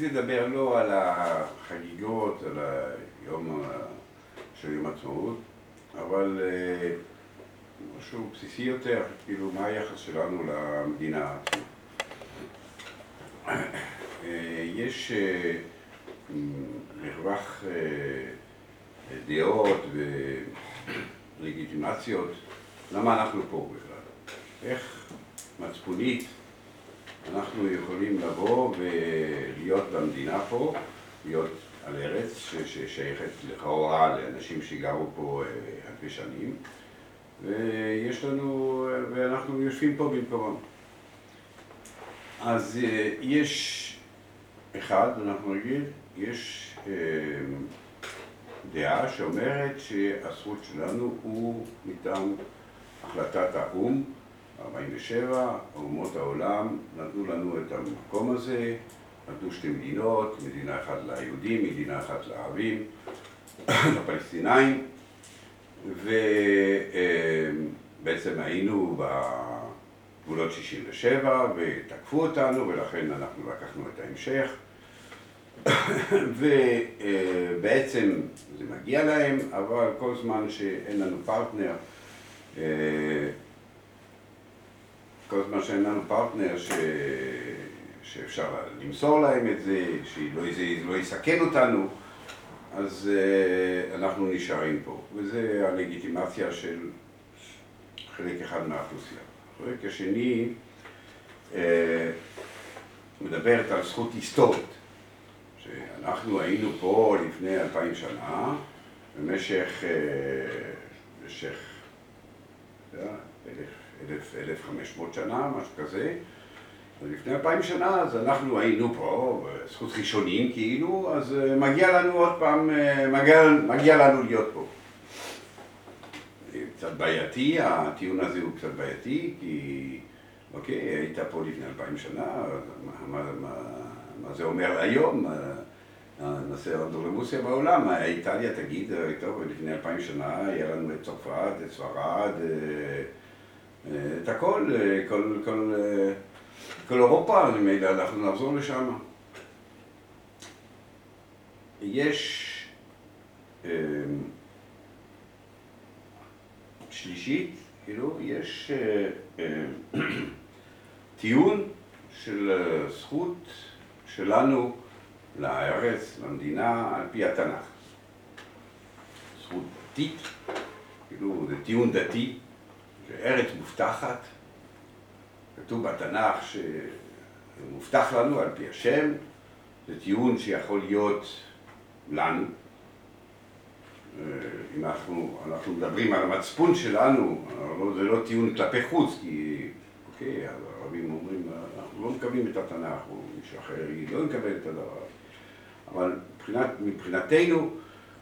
רציתי לדבר לא על החגיגות, על היום של יום עצמאות, אבל משהו בסיסי יותר, כאילו מה היחס שלנו למדינה עצמה. יש מרווח דעות ולגיטימציות, למה אנחנו פה בכלל? איך מצפונית אנחנו יכולים לבוא ולהיות במדינה פה, להיות על ארץ ששייכת לכאורה לאנשים שגרו פה אלפי שנים ויש לנו, ואנחנו יושבים פה במקומם. אז יש אחד, אנחנו נגיד, יש דעה שאומרת שהזכות שלנו הוא מטעם החלטת האו"ם, 47, אומות העולם נתנו לנו את המקום הזה, נתנו שתי מדינות, מדינה אחת ליהודים, מדינה אחת לערבים, לפלסטינאים, ובעצם היינו בגבולות 67 ותקפו אותנו ולכן אנחנו לקחנו את ההמשך. ובעצם זה מגיע להם, אבל כל זמן שאין לנו פרטנר, כל זמן שאין לנו פרטנר ש... שאפשר למסור להם את זה, שלא זה לא יסכן אותנו, אז uh, אנחנו נשארים פה. וזה הלגיטימציה של חלק אחד מהאוכלוסייה. החלק השני uh, מדברת על זכות היסטורית, שאנחנו היינו פה לפני אלפיים שנה, במשך, אה, במשך, אתה יודע, 1,500 שנה, משהו כזה. אז לפני אלפיים שנה, אז אנחנו היינו פה, זכות ראשונים כאילו, אז אה, מגיע לנו עוד פעם, אה, מגיע, מגיע לנו להיות פה. קצת בעייתי, הטיעון הזה הוא קצת בעייתי, כי אוקיי, היית פה לפני אלפיים שנה, מה, מה, מה זה אומר היום? אה, נעשה אנדרלמוסיה בעולם, איטליה תגיד, טוב, לפני אלפיים שנה היה לנו את צרפת, את ספרד, את הכל, כל, כל, כל אירופה, אנחנו נחזור לשם. יש שלישית, כאילו, יש טיעון של זכות שלנו לארץ, למדינה, על פי התנ"ך. זכות דתית, כאילו זה טיעון דתי, שארץ מובטחת, כתוב בתנ"ך שמובטח לנו על פי השם, זה טיעון שיכול להיות לנו. אם אנחנו, אנחנו מדברים על המצפון שלנו, זה לא טיעון כלפי חוץ, כי אוקיי, הערבים אומרים, אנחנו לא מקבלים את התנ"ך, או מישהו אחר יגיד, לא נקבל את הדבר הזה. אבל מבחינת, מבחינתנו,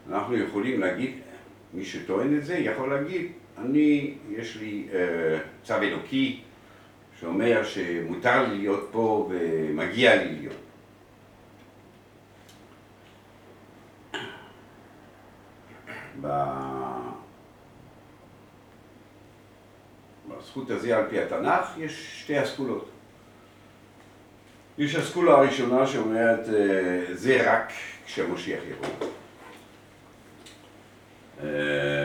אנחנו יכולים להגיד, מי שטוען את זה יכול להגיד, אני, יש לי אה, צו אלוקי שאומר שמותר לי להיות פה ומגיע לי להיות. בזכות הזה על פי התנ"ך יש שתי אסכולות. יש אסכולה הראשונה שאומרת זה רק כשהמשיח יבוא.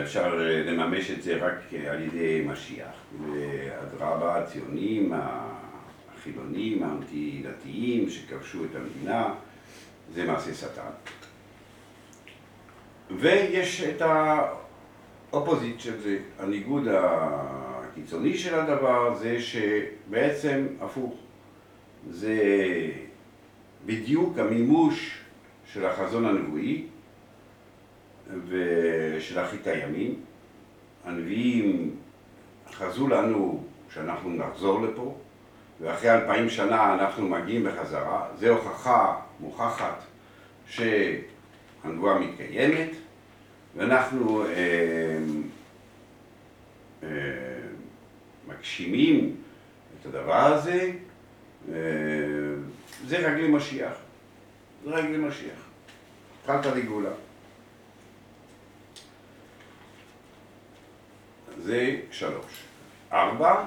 אפשר לממש את זה רק על ידי משיח. ואדרבה הציונים, החילונים, האנטי דתיים שכבשו את המדינה, זה מעשה שטן. ויש את האופוזיט של זה, הניגוד הקיצוני של הדבר זה שבעצם הפוך. זה בדיוק המימוש של החזון הנבואי ושל אחרית הימים. הנביאים חזו לנו שאנחנו נחזור לפה, ואחרי אלפיים שנה אנחנו מגיעים בחזרה. זו הוכחה מוכחת שהנבואה מתקיימת, ואנחנו אה, אה, מגשימים את הדבר הזה. זה רגלי משיח, זה רגלי משיח, התחלת לגאולה. זה שלוש. ארבע,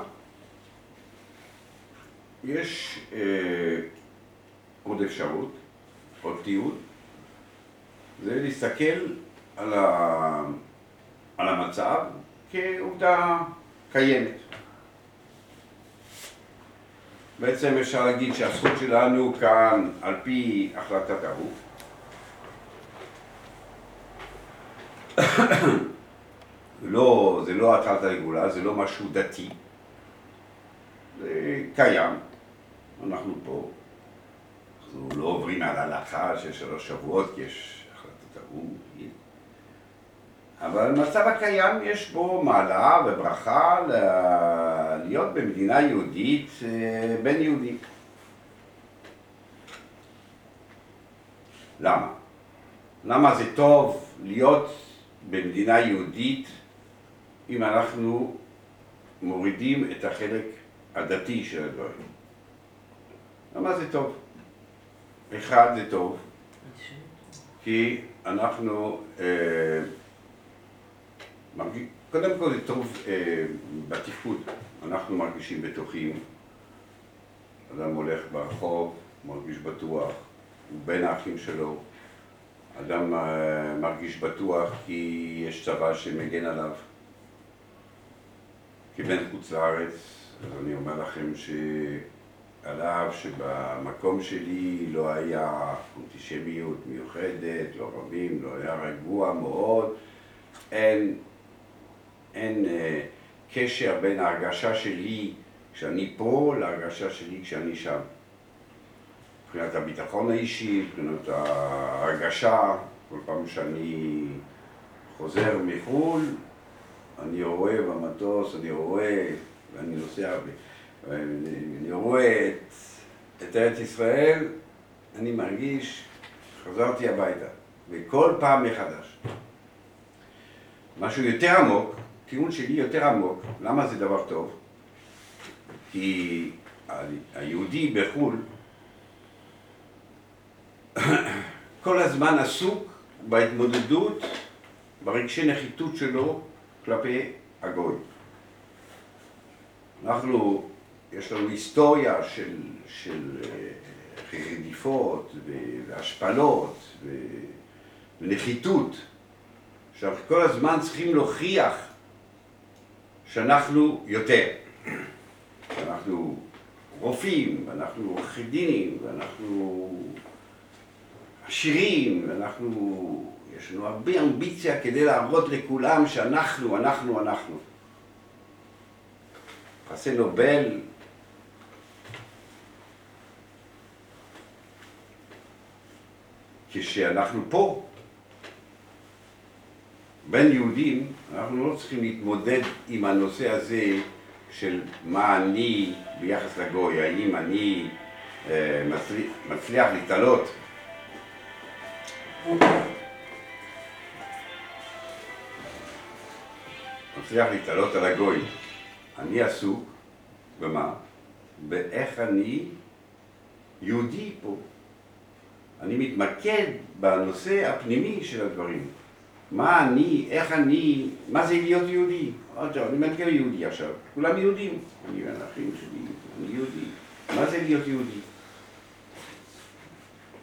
יש אה, עוד אפשרות, עוד טיעון, זה להסתכל על, ה... על המצב כעובדה קיימת. בעצם אפשר להגיד שהזכות שלנו כאן על פי החלטת האו"ם לא, זה לא הטלת רגולה, זה לא משהו דתי, זה קיים, אנחנו פה, אנחנו לא עוברים על הלכה של שלוש שבועות כי יש החלטת האו"ם, אבל במצב הקיים יש בו מעלה וברכה להיות במדינה יהודית אה, בין יהודים. למה? למה זה טוב להיות במדינה יהודית אם אנחנו מורידים את החלק הדתי של הדברים? למה זה טוב? אחד זה טוב, כי אנחנו אה, קודם כל זה טוב אה, בתפקוד, אנחנו מרגישים בטוחים, אדם הולך ברחוב, מרגיש בטוח, הוא בין האחים שלו, אדם אה, מרגיש בטוח כי יש צבא שמגן עליו, כבן חוץ לארץ, אז אני אומר לכם שעל אף שבמקום שלי לא היה אנטישמיות מיוחדת, לא רבים, לא היה רגוע מאוד, אין אין אה, קשר בין ההרגשה שלי כשאני פה להרגשה שלי כשאני שם. מבחינת הביטחון האישי, מבחינת ההרגשה, כל פעם שאני חוזר מחו"ל, אני רואה במטוס, אני רואה, ואני נוסע, אני רואה את, את ארץ ישראל, אני מרגיש, חזרתי הביתה, וכל פעם מחדש. משהו יותר עמוק, טיעון שלי יותר עמוק, למה זה דבר טוב? כי היהודי בחו"ל כל הזמן עסוק בהתמודדות, ברגשי נחיתות שלו כלפי הגוי. אנחנו, יש לנו היסטוריה של, של אה, רדיפות והשפלות ונחיתות, שאנחנו כל הזמן צריכים להוכיח שאנחנו יותר. אנחנו רופאים, ואנחנו עורכי דינים, ואנחנו עשירים, ואנחנו... יש לנו הרבה אמביציה כדי להראות לכולם שאנחנו, אנחנו, אנחנו. פרסי נובל כשאנחנו פה, בין יהודים, אנחנו לא צריכים להתמודד עם הנושא הזה של מה אני ביחס לגוי, האם אני אה, מצליח, מצליח להתעלות מצליח להתעלות על הגוי. אני עסוק במה? באיך אני יהודי פה. אני מתמקד בנושא הפנימי של הדברים. מה אני, איך אני, מה זה להיות יהודי? עכשיו, אני מגדיר יהודי עכשיו, כולם יהודים, אני והאחים שלי, אני יהודי. מה זה להיות יהודי?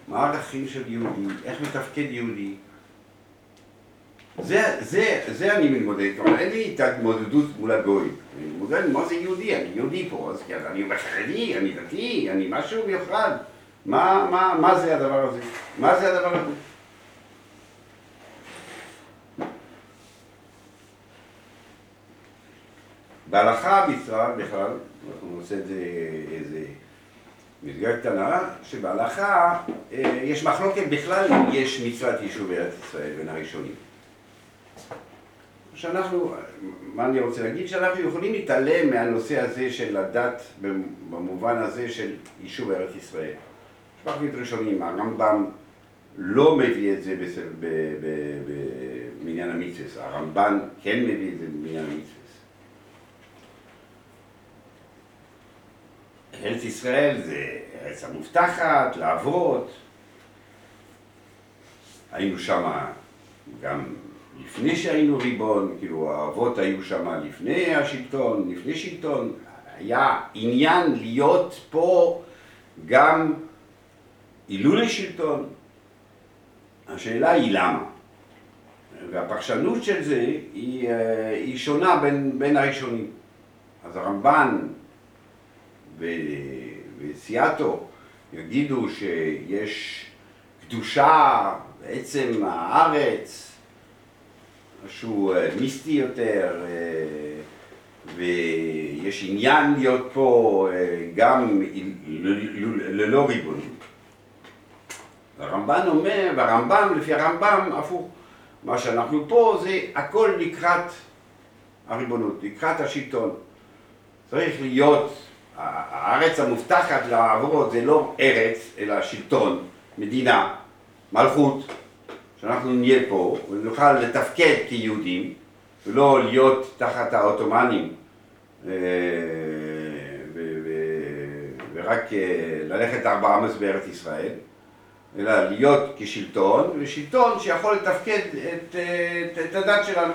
מה הערכים של יהודי? איך מתפקד יהודי? זה, זה, זה אני מתמודד, כלומר אין לי את ההתמודדות מול הגוי. אני מתמודד מה זה יהודי, אני יהודי פה, אז אני חרדי, אני דתי, אני משהו מיוחד. מה, מה, מה זה הדבר הזה? מה זה הדבר הזה? בהלכה בפרט בכלל, אנחנו נעשה את זה איזה מסגרת קטנה, שבהלכה אה, יש מחלוקת בכלל אם יש מצוות יישוב בארץ ישראל בין הראשונים. שאנחנו, מה אני רוצה להגיד? שאנחנו יכולים להתעלם מהנושא הזה של הדת במובן הזה של יישוב בארץ ישראל. יש מחלוקת ראשונים, הרמב"ם לא מביא את זה במניין המצווה, הרמב"ן כן מביא את זה במניין המצווה. ארץ ישראל זה ארץ המובטחת, לעבוד. היינו שם גם לפני שהיינו ריבון, כאילו האבות היו שם לפני השלטון, לפני שלטון, היה עניין להיות פה גם אילולי שלטון, השאלה היא למה. והפרשנות של זה היא, אה, היא שונה בין, בין הראשונים. אז הרמב"ן וסיאטו יגידו שיש קדושה בעצם הארץ, משהו אה, מיסטי יותר, אה, ויש עניין להיות פה גם ללא ריבונות. הרמב"ן אומר, והרמב"ם, לפי הרמב"ם, הפוך. מה שאנחנו פה זה הכל לקראת הריבונות, לקראת השלטון. צריך להיות, הארץ המובטחת לעבוד זה לא ארץ, אלא שלטון, מדינה, מלכות, שאנחנו נהיה פה ונוכל לתפקד כיהודים ולא להיות תחת העות'מאנים אה, ורק אה, ללכת ארבע אמס בארץ ישראל. אלא להיות כשלטון, ושלטון שיכול לתפקד את, את, את הדת שלנו.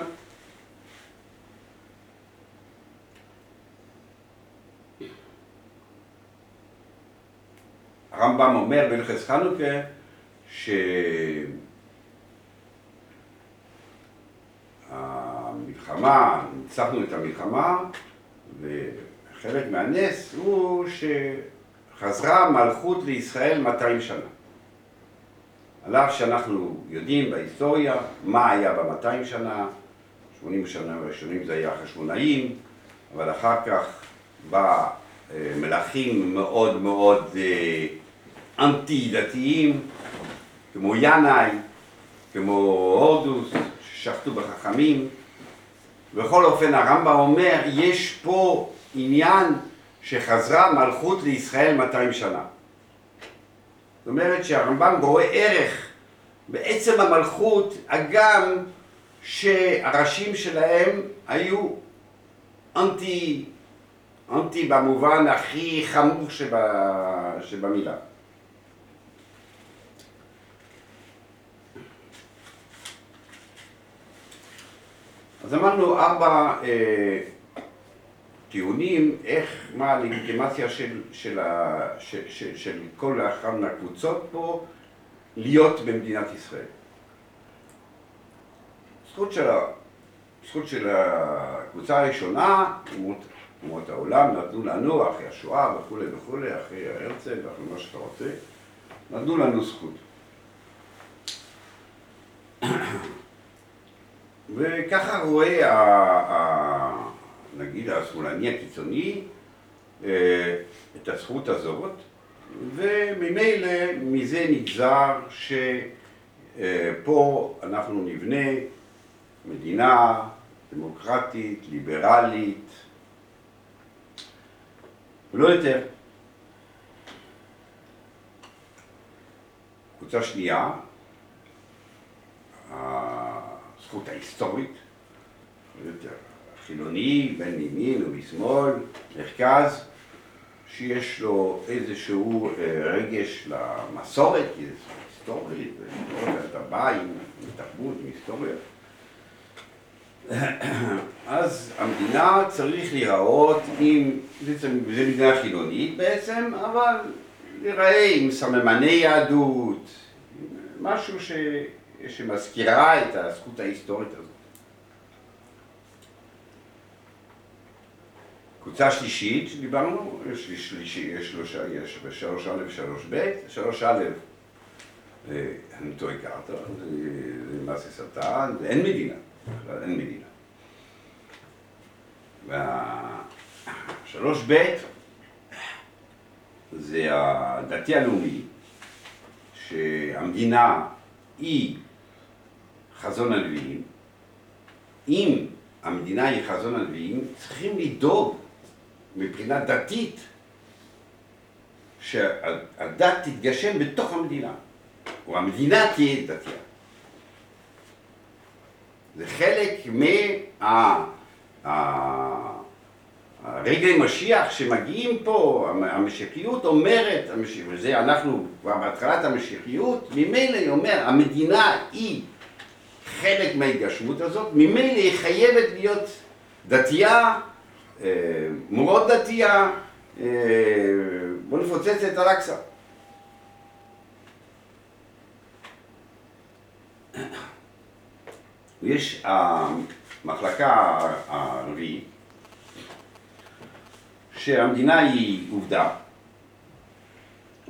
הרמב"ם אומר בלכס חנוכה שהמלחמה, ניצחנו את המלחמה וחלק מהנס הוא שחזרה מלכות לישראל 200 שנה. על אף שאנחנו יודעים בהיסטוריה מה היה במאתיים שנה, 80 שנה הראשונים זה היה החשמונאים, אבל אחר כך בא אה, מלכים מאוד מאוד אה, אנטי דתיים, כמו ינאי, כמו הורדוס, ששחטו בחכמים. בכל אופן הרמב"ם אומר, יש פה עניין שחזרה מלכות לישראל 200 שנה. זאת אומרת שהרמב"ם רואה ערך בעצם המלכות, הגם שהראשים שלהם היו אנטי, אנטי במובן הכי חמור שבה, שבמילה. אז אמרנו ארבע אה, טיעונים איך, מה הלגיטימציה של, של, ה, של, של, של כל אחת מהקבוצות פה להיות במדינת ישראל. זכות של, זכות של הקבוצה הראשונה, אומות העולם נתנו לנו אחרי השואה וכולי וכולי, אחרי הרצל ואחרי מה שאתה רוצה, נתנו לנו זכות. וככה רואה נגיד השמאלני הקיצוני, אה, את הזכות הזאת, וממילא מזה נגזר שפה אנחנו נבנה מדינה דמוקרטית, ליברלית, ולא יותר. קבוצה שנייה, הזכות ההיסטורית, יותר חילוני, בין ימין ומשמאל, מרכז, שיש לו איזשהו אה, רגש למסורת, כי זה היסטורית, אתה בא עם תרבות, עם היסטוריה. אז המדינה צריך להיראות עם, זה מדינה חילונית בעצם, אבל להיראה עם סממני יהדות, משהו ש, שמזכירה את הזכות ההיסטורית הזאת. קבוצה שלישית שדיברנו, יש שלישי, יש שלושה, יש בשלוש א' ושלוש ב', שלוש א', אני טועה קרתא, זה מעשה שטן, אין מדינה, אין מדינה. והשלוש ב' זה הדתי הלאומי, שהמדינה היא חזון הנביאים, אם המדינה היא חזון הנביאים, צריכים לדאוג מבחינה דתית, שהדת תתגשם בתוך המדינה, או המדינה תהיה דתייה. זה חלק מהרגעי משיח שמגיעים פה, המשיחיות אומרת, וזה אנחנו כבר בהתחלת המשיחיות, ממילא היא אומר, המדינה היא חלק מההתגשמות הזאת, ממילא היא חייבת להיות דתייה אה, מאוד דתייה, אה, בוא נפוצץ את אל-אקצא. יש המחלקה הרביעית, שהמדינה היא עובדה,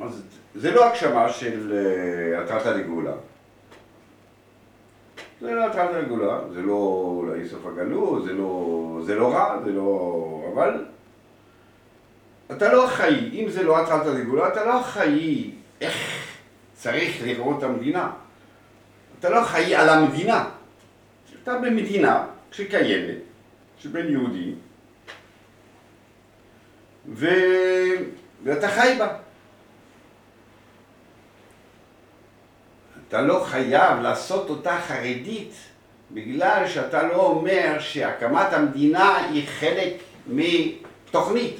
אז זה לא הגשמה של הטרטה לגאולה. זה לא הטרטה לגאולה, זה לא לאיסוף הגלות, זה לא, זה לא רע, זה לא... אבל אתה לא אחראי, אם זה לא הטרטה לגאולה, אתה לא אחראי איך צריך לראות את המדינה. אתה לא אחראי על המדינה. אתה במדינה שקיימת, שבין יהודי, ו... ואתה חי בה. אתה לא חייב לעשות אותה חרדית בגלל שאתה לא אומר שהקמת המדינה היא חלק מתוכנית.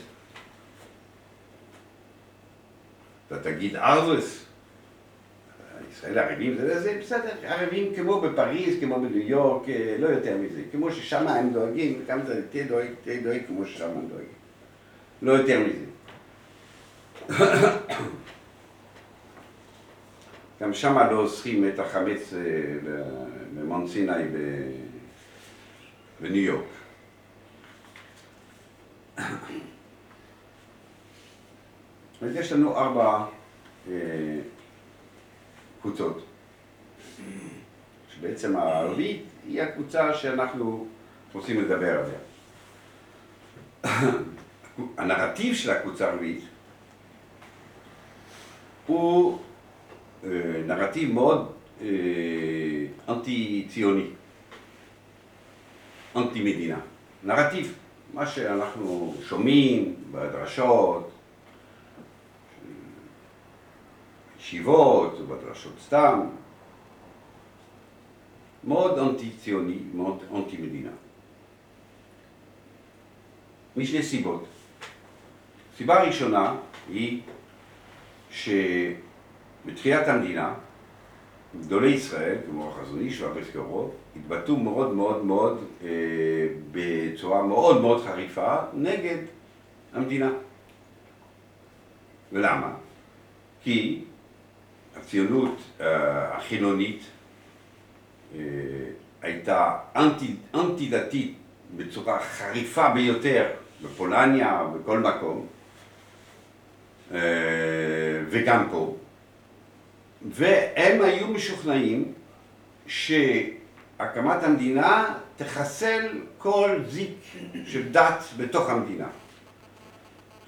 אתה תגיד ארזוס, ישראל ערבים זה, זה בסדר, ערבים כמו בפריז, כמו בניו יורק, לא יותר מזה, כמו ששם הם דואגים, גם אתה תהיה דואג, תהיה דואג כמו ששם הם דואגים, לא יותר מזה. גם שם לא אוסרים את החמץ במונט סיני בניו יורק. אז יש לנו ארבע קבוצות, שבעצם הערבית היא הקבוצה שאנחנו רוצים לדבר עליה. הנרטיב של הקבוצה הערבית הוא נרטיב מאוד אנטי-ציוני, אנטי-מדינה. נרטיב, מה שאנחנו שומעים בדרשות, ישיבות ובדרשות סתם, מאוד אנטי-ציוני, מאוד אנטי-מדינה. משני סיבות. סיבה ראשונה היא שבתחילת המדינה גדולי ישראל, כמו החזון איש והפסקרוב, התבטאו מאוד מאוד מאוד אה, בצורה מאוד מאוד חריפה נגד המדינה. ולמה? כי הציונות אה, החילונית אה, הייתה אנטי, אנטי דתית בצורה חריפה ביותר בפולניה, בכל מקום, אה, וגם פה, והם היו משוכנעים שהקמת המדינה תחסל כל זיק של דת בתוך המדינה.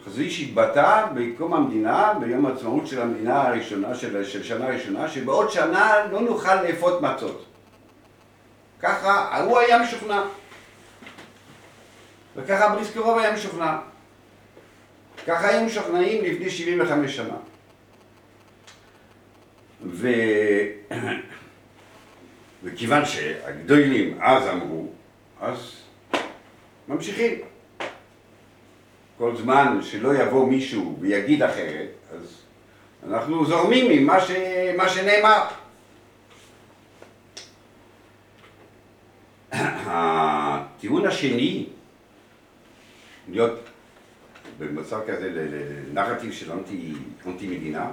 חזוי שהתבטא בקום המדינה, ביום העצמאות של המדינה הראשונה, של, של שנה ראשונה, שבעוד שנה לא נוכל לאפות מצות. ככה הוא היה משוכנע. וככה בריסקרוב היה משוכנע. ככה היו משוכנעים לפני 75 שנה. ו... וכיוון שהגדולים אז אמרו, אז ממשיכים. כל זמן שלא יבוא מישהו ויגיד אחרת, אז אנחנו זורמים ממה ש... שנאמר. הטיעון השני, להיות במצב כזה לנרטיב של אנטי, אנטי מדינה,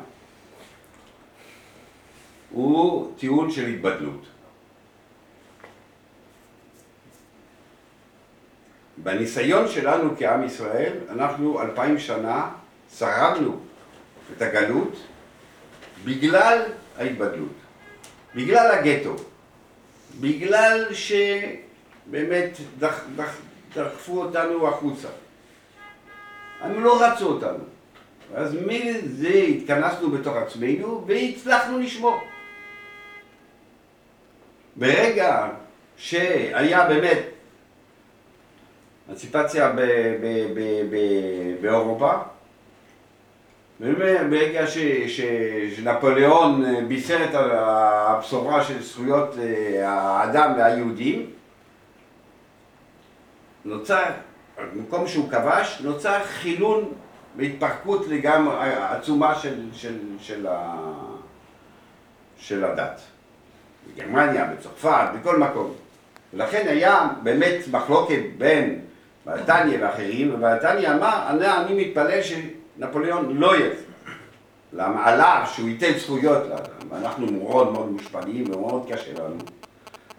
הוא טיעון של התבדלות. בניסיון שלנו כעם ישראל, אנחנו אלפיים שנה שרדנו את הגלות בגלל ההתבדלות, בגלל הגטו, בגלל שבאמת דח, דח, דחפו אותנו החוצה. הם לא רצו אותנו. אז מזה התכנסנו בתוך עצמנו והצלחנו לשמור. ברגע שהיה באמת אנציפציה באירופה, ברגע שנפוליאון בישר את הבשורה של זכויות האדם והיהודים, נוצר, במקום שהוא כבש, נוצר חילון והתפרקות לגמרי עצומה של, של, של, ה, של הדת. בגרמניה, בצרפת, בכל מקום. ולכן היה באמת מחלוקת בין בעלתניה ואחרים, ובעלתניה אמר, אני, אני מתפלל שנפוליאון לא יצא. למעלה שהוא ייתן זכויות לאדם, ואנחנו מאוד מאוד מושפעים ומאוד קשה לנו,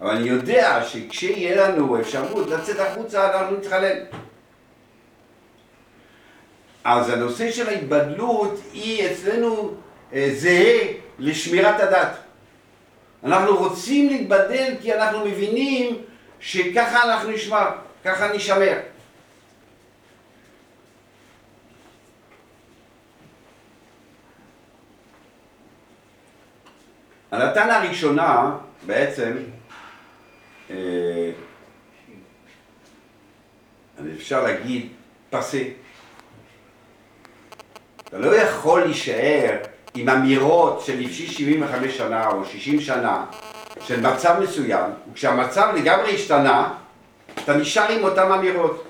אבל אני יודע שכשיהיה לנו אפשרות לצאת החוצה אנחנו נתחלל. אז הנושא של ההתבדלות היא אצלנו אה, זהה לשמירת הדת. אנחנו רוצים להתבדל כי אנחנו מבינים שככה אנחנו נשמר, ככה נשמר. הנתן הראשונה בעצם, אה, אפשר להגיד, פסה. אתה לא יכול להישאר עם אמירות של לפני 75 שנה או 60 שנה של מצב מסוים, וכשהמצב לגמרי השתנה, אתה נשאר עם אותן אמירות.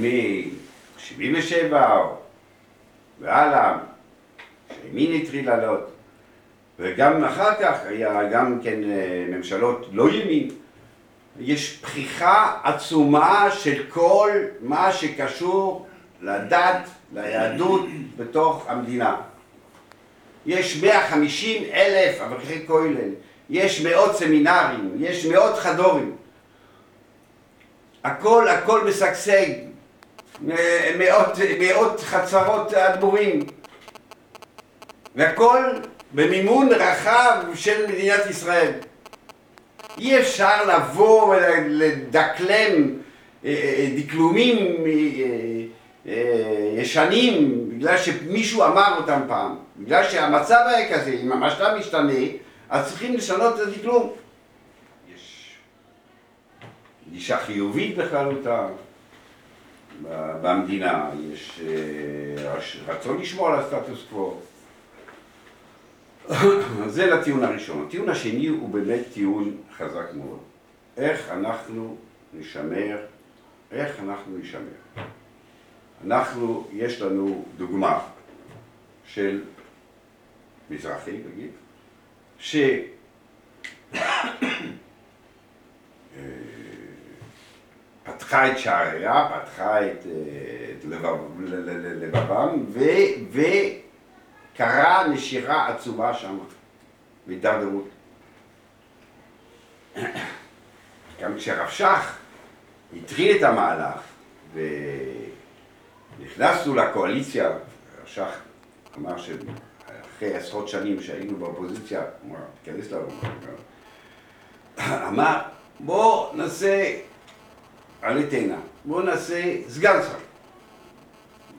מ-77 והלאה, שימין התחיל לעלות, וגם אחר כך היה גם כן אה, ממשלות לא ימין, יש פריחה עצומה של כל מה שקשור לדת, ליהדות בתוך המדינה. יש 150 אלף אברכי כולל, יש מאות סמינרים, יש מאות חדורים. הכל הכל משגשג, מאות, מאות חצרות אדמו"רים, והכל במימון רחב של מדינת ישראל. אי אפשר לבוא ולדקלם אה, אה, דקלומים אה, ישנים בגלל שמישהו אמר אותם פעם. בגלל שהמצב היה כזה, אם המשלב משתנה, אז צריכים לשנות את הדקלום. יש גישה חיובית בכללותה במדינה, יש רצון לשמור על הסטטוס קוו. זה לטיעון הראשון. הטיעון השני הוא באמת טיעון חזק מאוד. איך אנחנו נשמר, איך אנחנו נשמר. אנחנו, יש לנו דוגמה של מזרחי, נגיד, ש... פתחה את שעריה, פתחה את, את לבבם, וקרה נשירה עצומה שם, והידרדרות. גם כשרב שך התחיל את המהלך ונכנסנו לקואליציה, רב שך אמר שאחרי עשרות שנים שהיינו באופוזיציה, אמר, תיכנס לאומה, אמר בוא נעשה עלי תאנה, בוא נעשה סגן שר.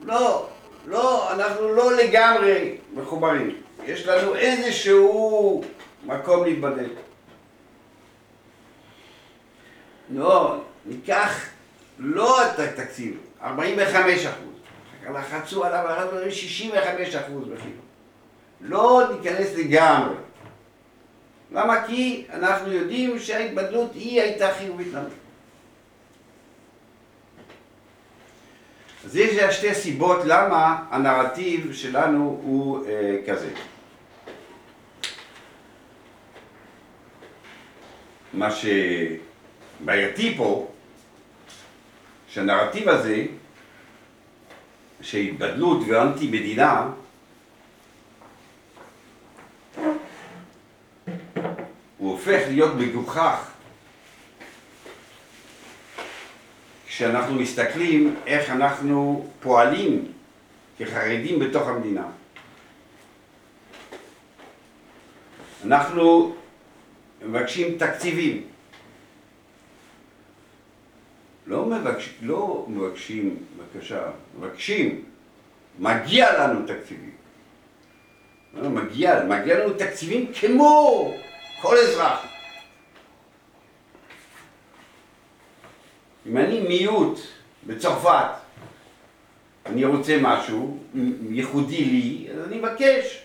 לא, לא, אנחנו לא לגמרי מחוברים, יש לנו איזשהו מקום להתבדל. לא, ניקח לא את התקציב, 45 אחוז. לחצו עליו, עליו 65 אחוז בכלל. לא ניכנס לגמרי. למה? כי אנחנו יודעים שההתבדלות היא הייתה חיובית לנו. אז יש שתי סיבות למה הנרטיב שלנו הוא אה, כזה. מה ש... בעייתי פה, שהנרטיב הזה, שהתבדלות ואנטי מדינה, הוא הופך להיות מגוחך כשאנחנו מסתכלים איך אנחנו פועלים כחרדים בתוך המדינה. אנחנו מבקשים תקציבים. לא, מבקש, לא מבקשים בבקשה, מבקשים, מגיע לנו תקציבים. מגיע, מגיע לנו תקציבים כמו כל אזרח. אם אני מיעוט בצרפת, אני רוצה משהו ייחודי לי, אז אני מבקש.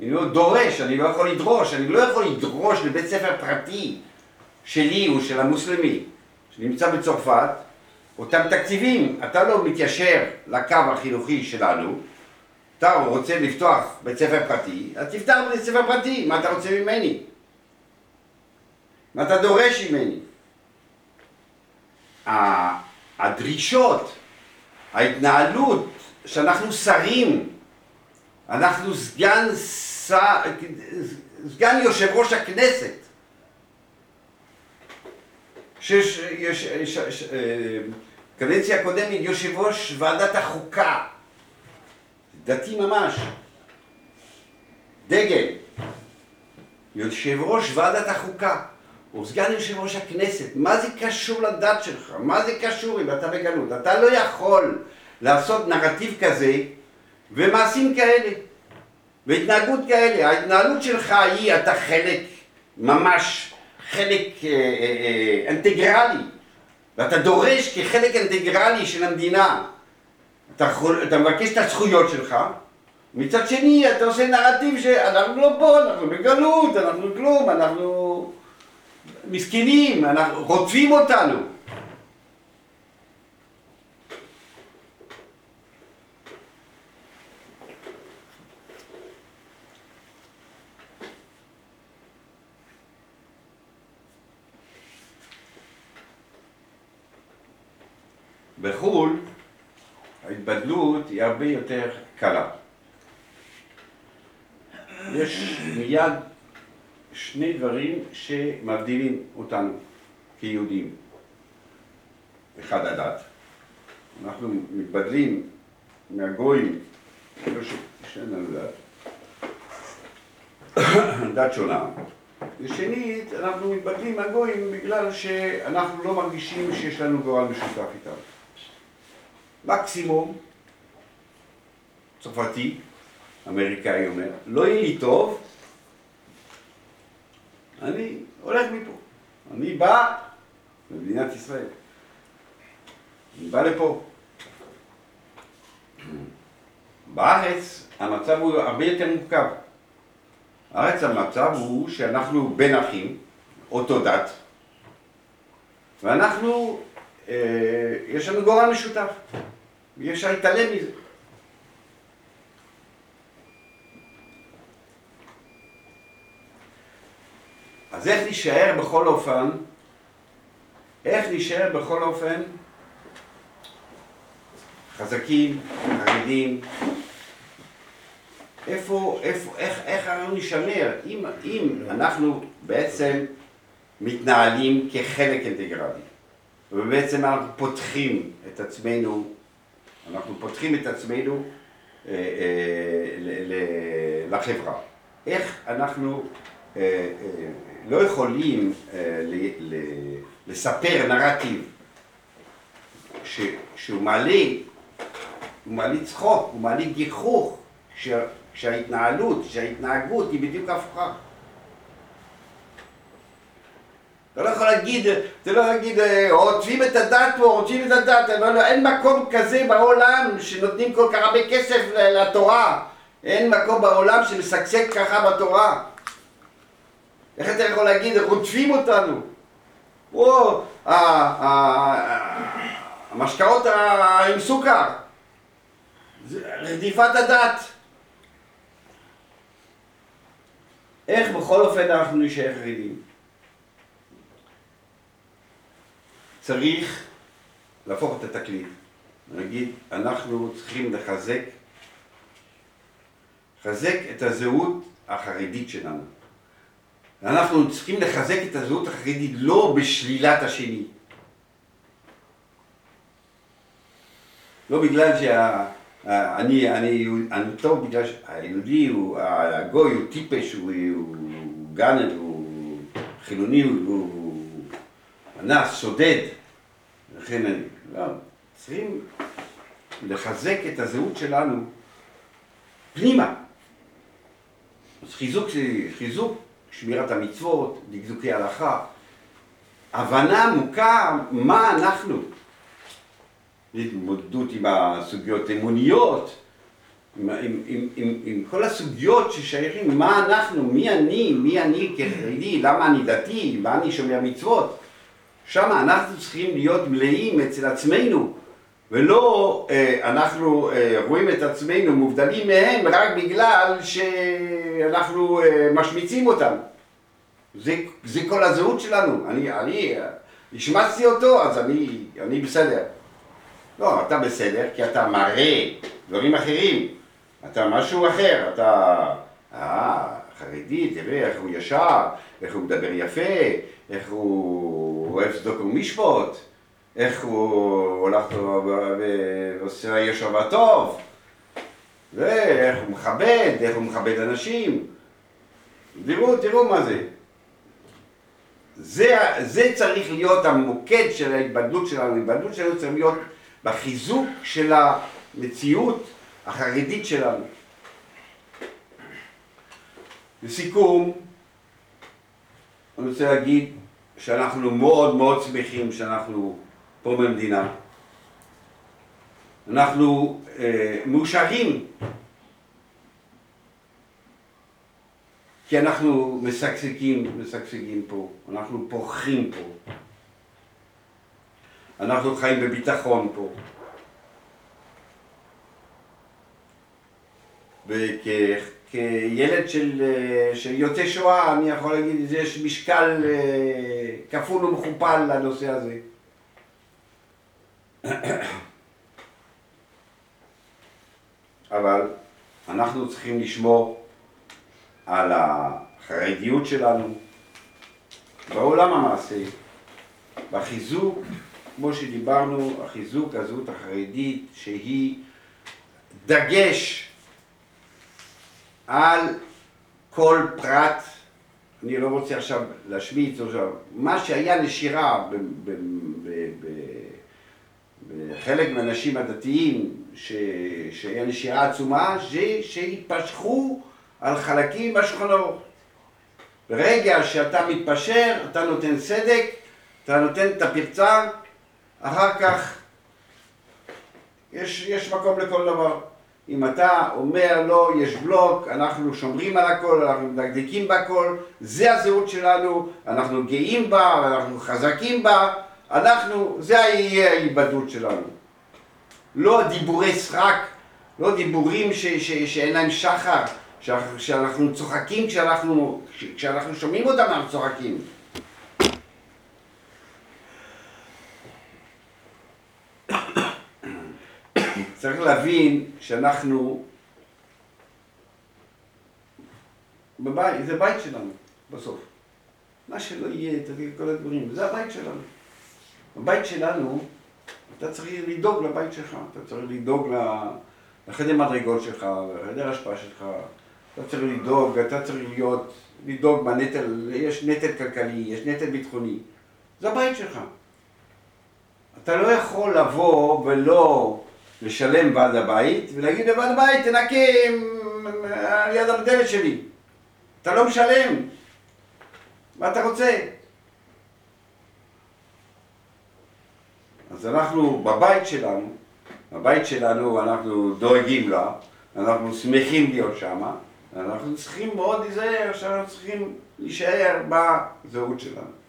אני לא דורש, אני לא יכול לדרוש, אני לא יכול לדרוש לבית ספר פרטי שלי או של המוסלמי. שנמצא בצרפת, אותם תקציבים, אתה לא מתיישר לקו החינוכי שלנו, אתה רוצה לפתוח בית ספר פרטי, אז תפתח בית ספר פרטי, מה אתה רוצה ממני? מה אתה דורש ממני? הדרישות, ההתנהלות, שאנחנו שרים, אנחנו סגן, שר, סגן יושב ראש הכנסת, שיש, יש, יש, יש, קדנציה קודמת יושב ראש ועדת החוקה, דתי ממש, דגל, יושב ראש ועדת החוקה, הוא סגן יושב ראש הכנסת, מה זה קשור לדת שלך? מה זה קשור אם אתה בגלות? אתה לא יכול לעשות נרטיב כזה ומעשים כאלה והתנהגות כאלה. ההתנהלות שלך היא, אתה חלק, ממש חלק אה, אה, אה, אינטגרלי ואתה דורש כחלק אינטגרלי של המדינה אתה, אתה מבקש את הזכויות שלך מצד שני אתה עושה נרטיב שאנחנו לא פה, אנחנו בגלות, אנחנו כלום, אנחנו מסכנים, אנחנו, רודפים אותנו. בחו"ל ההתבדלות היא הרבה יותר קלה. יש מיד שני דברים שמבדילים אותנו כיהודים. אחד הדת, אנחנו מתבדלים מהגויים, לא שאין לנו דת, דת שונה, ושנית, אנחנו מתבדלים מהגויים בגלל שאנחנו לא מרגישים שיש לנו גורל משותף איתם. מקסימום, צרפתי, אמריקאי אומר, לא יהיה לי טוב, אני הולך מפה. אני בא למדינת ישראל. אני בא לפה. בארץ המצב הוא הרבה יותר מורכב. בארץ המצב הוא שאנחנו בין אחים, אותו דת, ואנחנו, אה, יש לנו גורל משותף, אי אפשר להתעלם מזה. נשאר בכל אופן, איך נשאר בכל אופן? חזקים, חרדים, איפה, איפה, איך, איך אנחנו נשמר, אם, אם אנחנו בעצם מתנהלים כחלק אינטגרלי, ובעצם אנחנו פותחים את עצמנו, אנחנו פותחים את עצמנו אה, אה, ל, ל, לחברה. איך אנחנו אה, אה, לא יכולים אה, לספר נרטיב שהוא מעלה, הוא מעלה צחוק, הוא מעלה גיחוך, כשההתנהלות, כשההתנהגות היא בדיוק הפוכה. אתה לא יכול להגיד, אתה לא יכול להגיד, עוטפים את הדת פה, עוטפים את הדת, לא, לא, אין מקום כזה בעולם שנותנים כל כך הרבה כסף לתורה, אין מקום בעולם שמשגשג ככה בתורה. איך אתה יכול להגיד, רודפים אותנו? או, המשקאות עם סוכר, רדיפת הדת. איך בכל אופן אנחנו נשאר חרדים? צריך להפוך את התקליט, נגיד, אנחנו צריכים לחזק, לחזק את הזהות החרדית שלנו. אנחנו צריכים לחזק את הזהות החרדית לא בשלילת השני. לא בגלל שאני אני, אני טוב, בגלל שהיהודי, הוא, הגוי הוא טיפש, הוא, הוא גאנט, הוא חילוני, הוא אנס, שודד. לכן אני, לא, צריכים לחזק את הזהות שלנו פנימה. אז חיזוק, חיזוק שמירת המצוות, דקדוקי הלכה, הבנה עמוקה מה אנחנו, התמודדות עם הסוגיות אמוניות, עם, עם, עם, עם, עם כל הסוגיות ששייכים, מה אנחנו, מי אני, מי אני כחרדי, למה אני דתי, מה אני שומע מצוות. שם אנחנו צריכים להיות מלאים אצל עצמנו, ולא אה, אנחנו אה, רואים את עצמנו מובדלים מהם רק בגלל שאנחנו אה, משמיצים אותם. זה, זה כל הזהות שלנו. אני, אני, השמצתי אותו, אז אני, אני בסדר. לא, אתה בסדר כי אתה מראה דברים אחרים. אתה משהו אחר, אתה... אה, חרדי, תראה איך הוא ישר, איך הוא מדבר יפה, איך הוא אוהב צדוק ומשפוט, איך הוא הולך ועושה ישר וטוב, ואיך הוא מכבד, איך הוא מכבד אנשים. תראו, תראו מה זה. זה, זה צריך להיות המוקד של ההתבדלות שלנו, ההתבדלות שלנו צריך להיות בחיזוק של המציאות החרדית שלנו. לסיכום, אני רוצה להגיד שאנחנו מאוד מאוד שמחים שאנחנו פה במדינה. אנחנו אה, מאושרים כי אנחנו משגשגים, משגשגים פה, אנחנו פורחים פה, אנחנו חיים בביטחון פה. וכילד של, של יוצא שואה, אני יכול להגיד, שיש משקל אה, כפול ומכופל לנושא הזה. אבל אנחנו צריכים לשמור על החרדיות שלנו בעולם המעשי, בחיזוק, כמו שדיברנו, החיזוק הזהות החרדית שהיא דגש על כל פרט, אני לא רוצה עכשיו להשמיץ, מה שהיה נשירה בחלק מהאנשים הדתיים, שהיה נשירה עצומה, שהתפשחו על חלקים בשולחן ערוך. ברגע שאתה מתפשר, אתה נותן סדק, אתה נותן את הפרצה, אחר כך יש, יש מקום לכל דבר. אם אתה אומר לא, יש בלוק, אנחנו שומרים על הכל, אנחנו מדקדקים בהכל, זה הזהות שלנו, אנחנו גאים בה, אנחנו חזקים בה, אנחנו, זה יהיה ההיבדות שלנו. לא דיבורי סרק, לא דיבורים ש, ש, שאין להם שחר, שאנחנו צוחקים כשאנחנו, כשאנחנו שומעים אותם אנחנו צוחקים. צריך להבין שאנחנו בבית, זה בית שלנו בסוף. מה שלא יהיה, תגיד כל הדברים, זה הבית שלנו. הבית שלנו, אתה צריך לדאוג לבית שלך, אתה צריך לדאוג לחדר מדרגות שלך, לחדר השפעה שלך, אתה צריך לדאוג, אתה צריך להיות, לדאוג בנטל, יש נטל כלכלי, יש נטל ביטחוני. זה הבית שלך. אתה לא יכול לבוא ולא לשלם ועד הבית ולהגיד לוועד הבית תנקה על יד הדלת שלי. אתה לא משלם. מה אתה רוצה? אז אנחנו בבית שלנו, בבית שלנו אנחנו דואגים לה, אנחנו שמחים להיות שמה, אנחנו צריכים מאוד להיזהר שאנחנו צריכים להישאר בזהות שלנו.